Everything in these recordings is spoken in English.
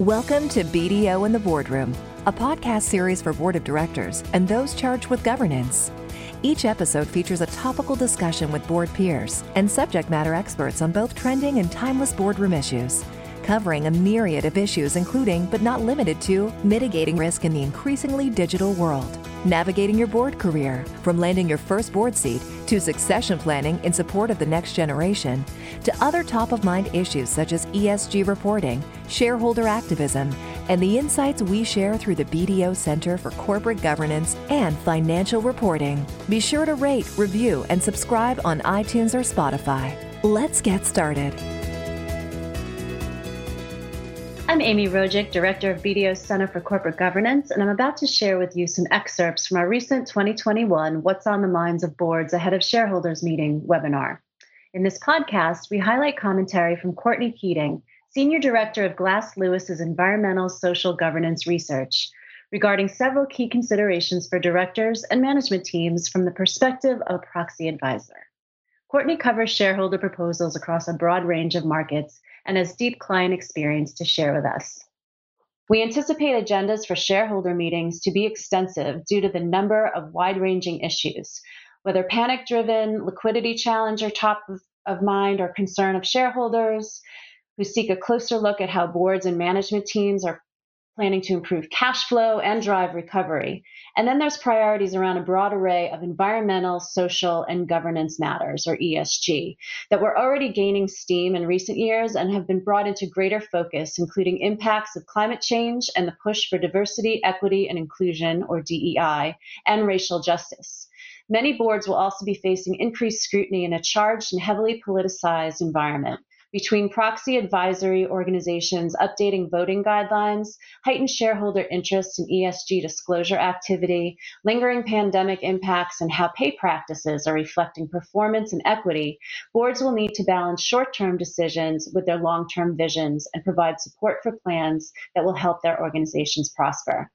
Welcome to BDO in the Boardroom, a podcast series for board of directors and those charged with governance. Each episode features a topical discussion with board peers and subject matter experts on both trending and timeless boardroom issues, covering a myriad of issues, including, but not limited to, mitigating risk in the increasingly digital world, navigating your board career, from landing your first board seat to succession planning in support of the next generation, to other top of mind issues such as ESG reporting, shareholder activism, and the insights we share through the BDO Center for Corporate Governance and Financial Reporting. Be sure to rate, review, and subscribe on iTunes or Spotify. Let's get started. I'm Amy Rojik, Director of BDO's Center for Corporate Governance, and I'm about to share with you some excerpts from our recent 2021 What's on the Minds of Boards Ahead of Shareholders Meeting webinar. In this podcast, we highlight commentary from Courtney Keating, Senior Director of Glass Lewis's Environmental Social Governance Research, regarding several key considerations for directors and management teams from the perspective of a proxy advisor. Courtney covers shareholder proposals across a broad range of markets and has deep client experience to share with us. We anticipate agendas for shareholder meetings to be extensive due to the number of wide ranging issues, whether panic driven, liquidity challenge or top of, of mind or concern of shareholders who seek a closer look at how boards and management teams are planning to improve cash flow and drive recovery. And then there's priorities around a broad array of environmental, social, and governance matters, or ESG, that were already gaining steam in recent years and have been brought into greater focus, including impacts of climate change and the push for diversity, equity, and inclusion, or DEI, and racial justice. Many boards will also be facing increased scrutiny in a charged and heavily politicized environment between proxy advisory organizations updating voting guidelines, heightened shareholder interest in ESG disclosure activity, lingering pandemic impacts, and how pay practices are reflecting performance and equity, boards will need to balance short term decisions with their long term visions and provide support for plans that will help their organizations prosper.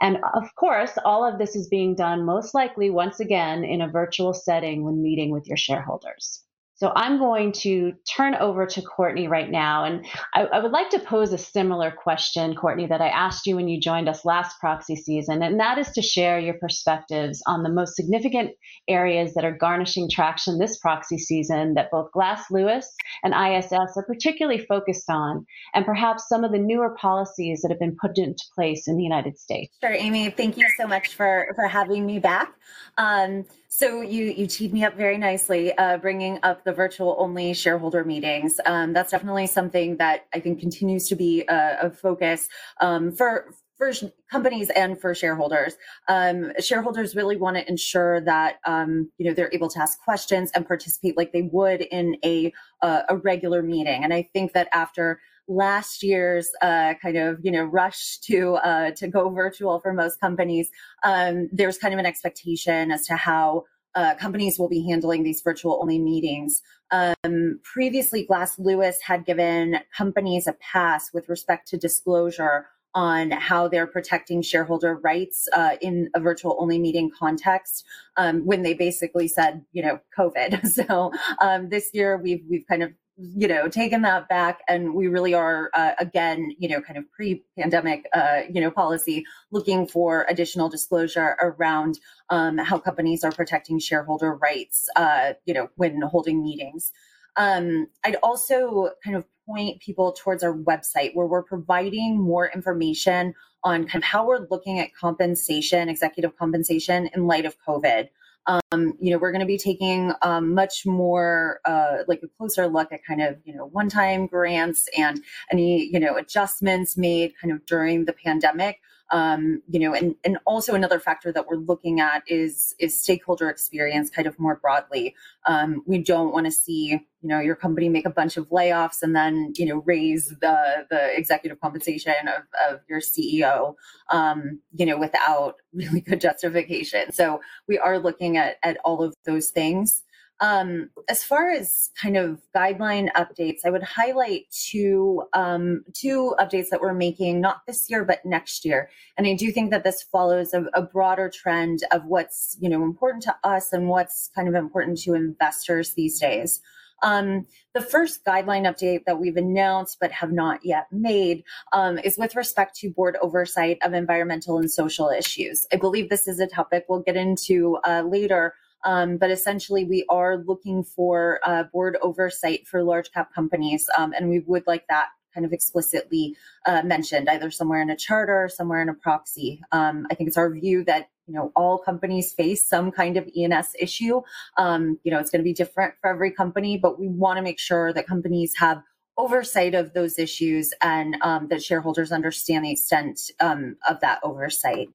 And of course, all of this is being done most likely once again in a virtual setting when meeting with your shareholders. So I'm going to turn over to Courtney right now. And I, I, would like to pose a similar question, Courtney, that I asked you when you joined us last proxy season. And that is to share your perspectives on the most significant areas that are garnishing traction this proxy season that both Glass Lewis and ISS are particularly focused on, and perhaps some of the newer policies that have been put into place in the United States. Sure, Amy. Thank you so much for, for having me back. Um, so you you teed me up very nicely, uh, bringing up the virtual only shareholder meetings. Um, that's definitely something that I think continues to be a, a focus um, for for companies and for shareholders. Um, shareholders really want to ensure that um, you know they're able to ask questions and participate like they would in a a regular meeting. And I think that after last year's uh, kind of you know rush to uh, to go virtual for most companies, um, there's kind of an expectation as to how uh, companies will be handling these virtual only meetings. Um, previously, Glass Lewis had given companies a pass with respect to disclosure on how they're protecting shareholder rights uh, in a virtual only meeting context um, when they basically said, you know, COVID. So um, this year we've we've kind of you know taken that back and we really are uh, again you know kind of pre-pandemic uh, you know policy looking for additional disclosure around um, how companies are protecting shareholder rights uh, you know when holding meetings. Um, i'd also kind of point people towards our website where we're providing more information on kind of how we're looking at compensation executive compensation in light of covid um, you know, we're going to be taking um, much more uh, like a closer look at kind of, you know, one time grants and any, you know, adjustments made kind of during the pandemic um, you know, and and also another factor that we're looking at is is stakeholder experience, kind of more broadly. Um, we don't want to see you know your company make a bunch of layoffs and then you know raise the the executive compensation of, of your CEO, um, you know, without really good justification. So we are looking at at all of those things. Um, as far as kind of guideline updates, I would highlight two um, two updates that we're making, not this year but next year. And I do think that this follows a, a broader trend of what's you know important to us and what's kind of important to investors these days. Um, the first guideline update that we've announced but have not yet made um, is with respect to board oversight of environmental and social issues. I believe this is a topic we'll get into uh, later. Um, but essentially, we are looking for uh, board oversight for large cap companies, um, and we would like that kind of explicitly uh, mentioned, either somewhere in a charter, or somewhere in a proxy. Um, I think it's our view that you know all companies face some kind of E&S issue. Um, you know, it's going to be different for every company, but we want to make sure that companies have oversight of those issues and um, that shareholders understand the extent um, of that oversight.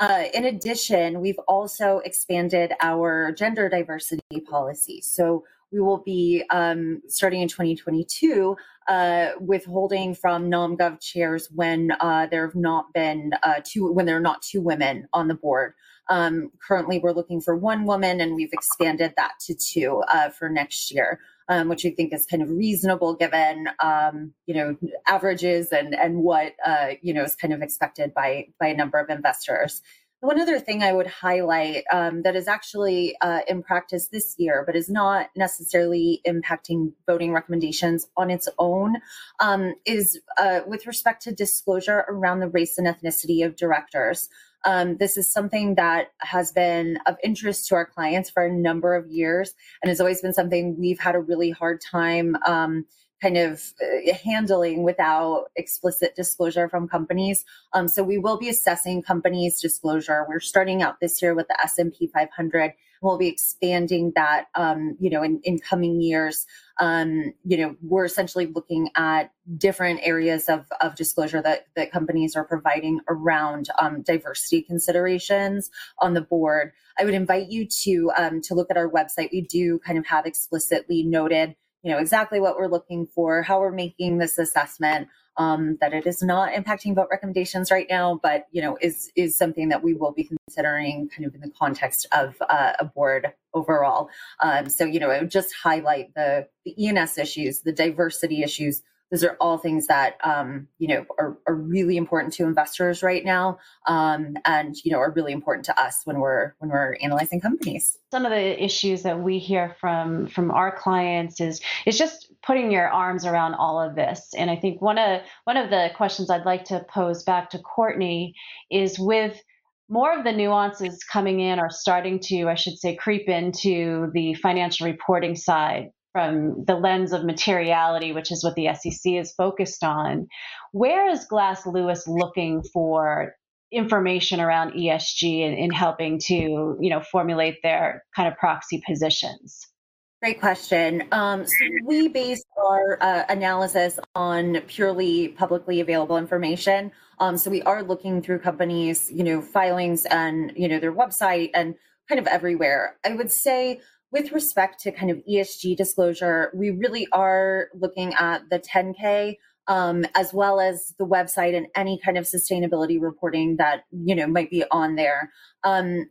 Uh, in addition, we've also expanded our gender diversity policy. So we will be um, starting in 2022 uh, withholding from nomgov chairs when uh, there have not been uh, two when there are not two women on the board. Um, currently, we're looking for one woman, and we've expanded that to two uh, for next year. Um, which we think is kind of reasonable given um, you know averages and and what uh, you know is kind of expected by by a number of investors. One other thing I would highlight um, that is actually uh, in practice this year, but is not necessarily impacting voting recommendations on its own, um, is uh, with respect to disclosure around the race and ethnicity of directors. Um, this is something that has been of interest to our clients for a number of years and has always been something we've had a really hard time um, kind of uh, handling without explicit disclosure from companies. Um, so we will be assessing companies' disclosure. We're starting out this year with the S&P 500. We'll be expanding that, um, you know, in, in coming years. Um, you know, we're essentially looking at different areas of, of disclosure that, that companies are providing around um, diversity considerations on the board. I would invite you to um, to look at our website. We do kind of have explicitly noted you know exactly what we're looking for, how we're making this assessment. Um, that it is not impacting vote recommendations right now, but you know is is something that we will be considering kind of in the context of uh, a board overall. Um, so you know, it would just highlight the the E&S issues, the diversity issues, those are all things that um, you know are, are, really important to investors right now um, and you know are really important to us when we're when we're analyzing companies. Some of the issues that we hear from from our clients is is just putting your arms around all of this. And i think one of one of the questions i'd like to pose back to courtney is with more of the nuances coming in are starting to, I should say, creep into the financial reporting side from the lens of materiality, which is what the SEC is focused on. Where is Glass Lewis looking for information around ESG in, in helping to, you know, formulate their kind of proxy positions? Great question. Um, so we base our uh, analysis on purely publicly available information. Um, so we are looking through companies, you know, filings and you know their website and kind of everywhere. I would say with respect to kind of ESG disclosure, we really are looking at the 10K um, as well as the website and any kind of sustainability reporting that you know might be on there. Um,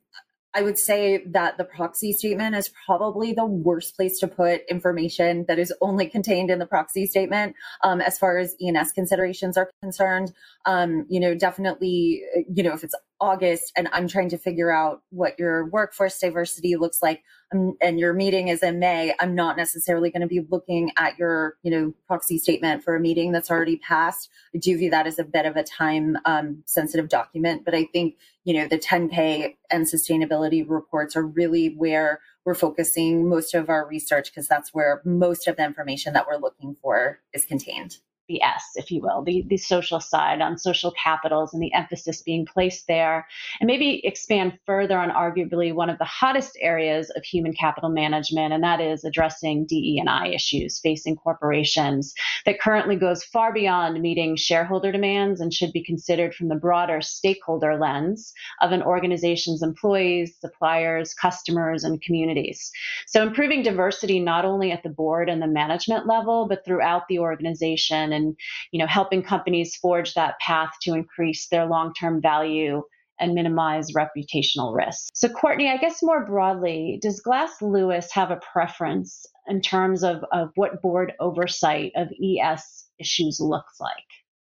I would say that the proxy statement is probably the worst place to put information that is only contained in the proxy statement um, as far as E&S considerations are concerned. Um, you know, definitely, you know, if it's August and I'm trying to figure out what your workforce diversity looks like um, and your meeting is in May, I'm not necessarily going to be looking at your, you know, proxy statement for a meeting that's already passed. I do view that as a bit of a time um, sensitive document, but I think, you know, the 10K and sustainability reports are really where we're focusing most of our research because that's where most of the information that we're looking for is contained the S, if you will, the, the social side on social capitals and the emphasis being placed there. And maybe expand further on arguably one of the hottest areas of human capital management, and that is addressing DE&I issues facing corporations that currently goes far beyond meeting shareholder demands and should be considered from the broader stakeholder lens of an organization's employees, suppliers, customers, and communities. So improving diversity not only at the board and the management level, but throughout the organization and you know helping companies forge that path to increase their long-term value and minimize reputational risk. So, Courtney, I guess more broadly, does Glass Lewis have a preference in terms of, of what board oversight of ES issues looks like?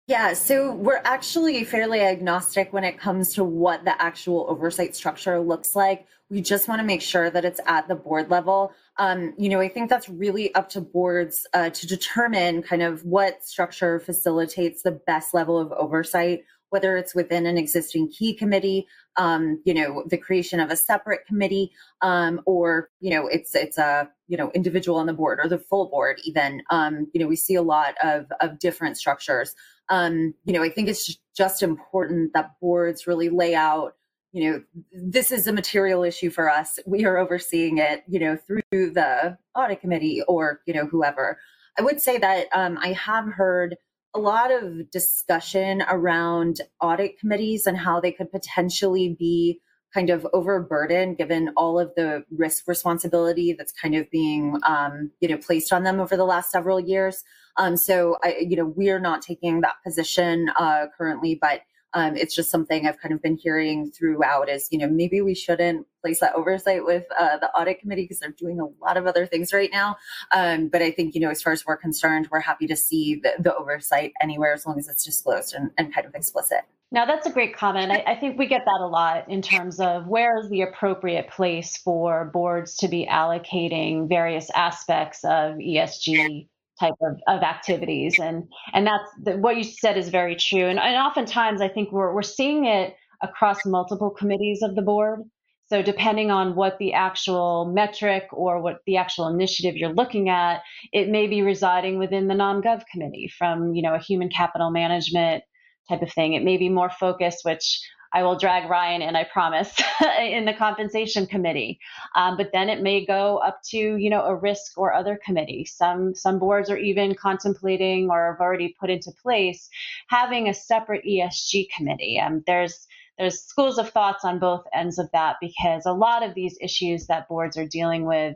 Yeah, so we're actually fairly agnostic when it comes to what the actual oversight structure looks like. We just want to make sure that it's at the board level. Um, you know, I think that's really up to boards uh, to determine kind of what structure facilitates the best level of oversight whether it's within an existing key committee, um, you know, the creation of a separate committee, um, or you know, it's it's a you know individual on the board or the full board. Even um, you know, we see a lot of of different structures. Um, you know, I think it's just important that boards really lay out. You know, this is a material issue for us. We are overseeing it. You know, through the audit committee or you know whoever. I would say that um, I have heard a lot of discussion around audit committees and how they could potentially be kind of overburdened given all of the risk responsibility that's kind of being um, you know placed on them over the last several years um, so I, you know we're not taking that position uh, currently but um, it's just something I've kind of been hearing throughout is, you know, maybe we shouldn't place that oversight with uh, the audit committee because they're doing a lot of other things right now. Um, but I think, you know, as far as we're concerned, we're happy to see the, the oversight anywhere as long as it's disclosed and, and kind of explicit. Now, that's a great comment. I, I, think we get that a lot in terms of where is the appropriate place for boards to be allocating various aspects of ESG type of, of activities. And and that's the, what you said is very true. And, and oftentimes i think we're, we're seeing it across multiple committees of the board. So depending on what the actual metric or what the actual initiative you're looking at it may be residing within the nom-gov committee from you know a human capital management type of thing. It may be more focused which I will drag Ryan in, I promise, in the compensation committee. Um, but then it may go up to, you know, a risk or other committee. Some some boards are even contemplating or have already put into place having a separate ESG committee. Um, there's there's schools of thoughts on both ends of that because a lot of these issues that boards are dealing with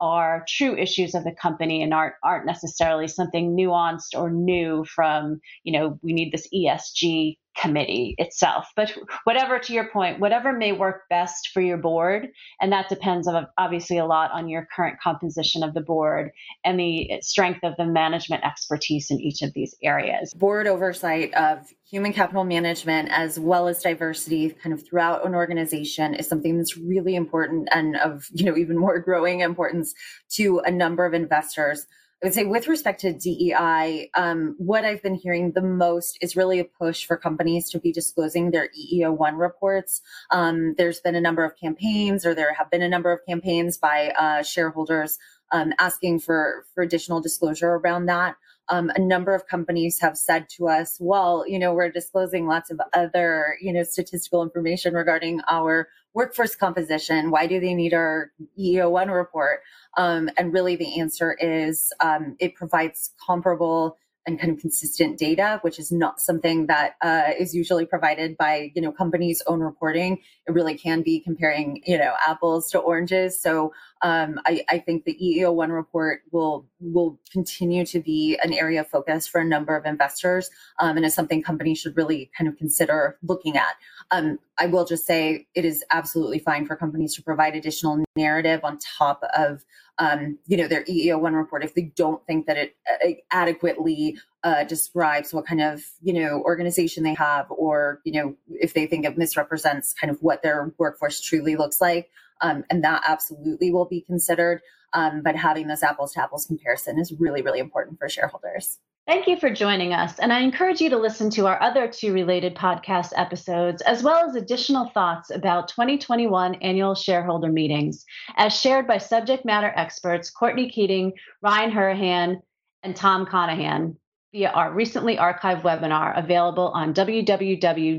are true issues of the company and aren't aren't necessarily something nuanced or new from you know we need this ESG committee itself. But whatever, to your point, whatever may work best for your board, and that depends on obviously a lot on your current composition of the board and the strength of the management expertise in each of these areas. Board oversight of human capital management as well as diversity kind of throughout an organization is something that's really important and of you know even more growing importance to a number of investors I would say with respect to DEI, um, what I've been hearing the most is really a push for companies to be disclosing their EEO1 reports. Um, there's been a number of campaigns, or there have been a number of campaigns by uh, shareholders um, asking for, for additional disclosure around that. Um, a number of companies have said to us, well, you know, we're disclosing lots of other, you know, statistical information regarding our workforce composition. Why do they need our EEO1 report? Um, and really, the answer is um, it provides comparable and kind of consistent data, which is not something that uh, is usually provided by you know companies' own reporting. It really can be comparing you know apples to oranges. So um, I, I, think the EEO1 report will will continue to be an area of focus for a number of investors, um, and is something companies should really kind of consider looking at. Um, I will just say it is absolutely fine for companies to provide additional narrative on top of um, you know their EEO1 report if they don't think that it uh, adequately uh, describes what kind of you know organization they have, or you know if they think it misrepresents kind of what their workforce truly looks like um, and that absolutely will be considered. Um, but having this apples to apples comparison is really, really important for shareholders. Thank you for joining us. And I encourage you to listen to our other two related podcast episodes, as well as additional thoughts about 2021 annual shareholder meetings, as shared by subject matter experts Courtney Keating, Ryan Hurahan, and Tom Conahan via our recently archived webinar available on www.bdo.com.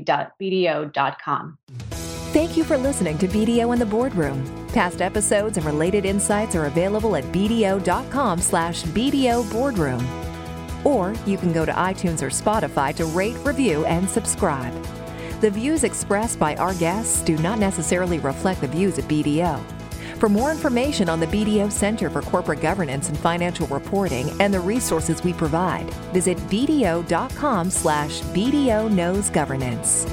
Thank you for listening to BDO in the Boardroom. Past episodes and related insights are available at bdo.com slash BDO Boardroom. Or you can go to iTunes or Spotify to rate, review, and subscribe. The views expressed by our guests do not necessarily reflect the views of BDO. For more information on the BDO Center for Corporate Governance and Financial Reporting and the resources we provide, visit bdo.com slash BDO Knows Governance.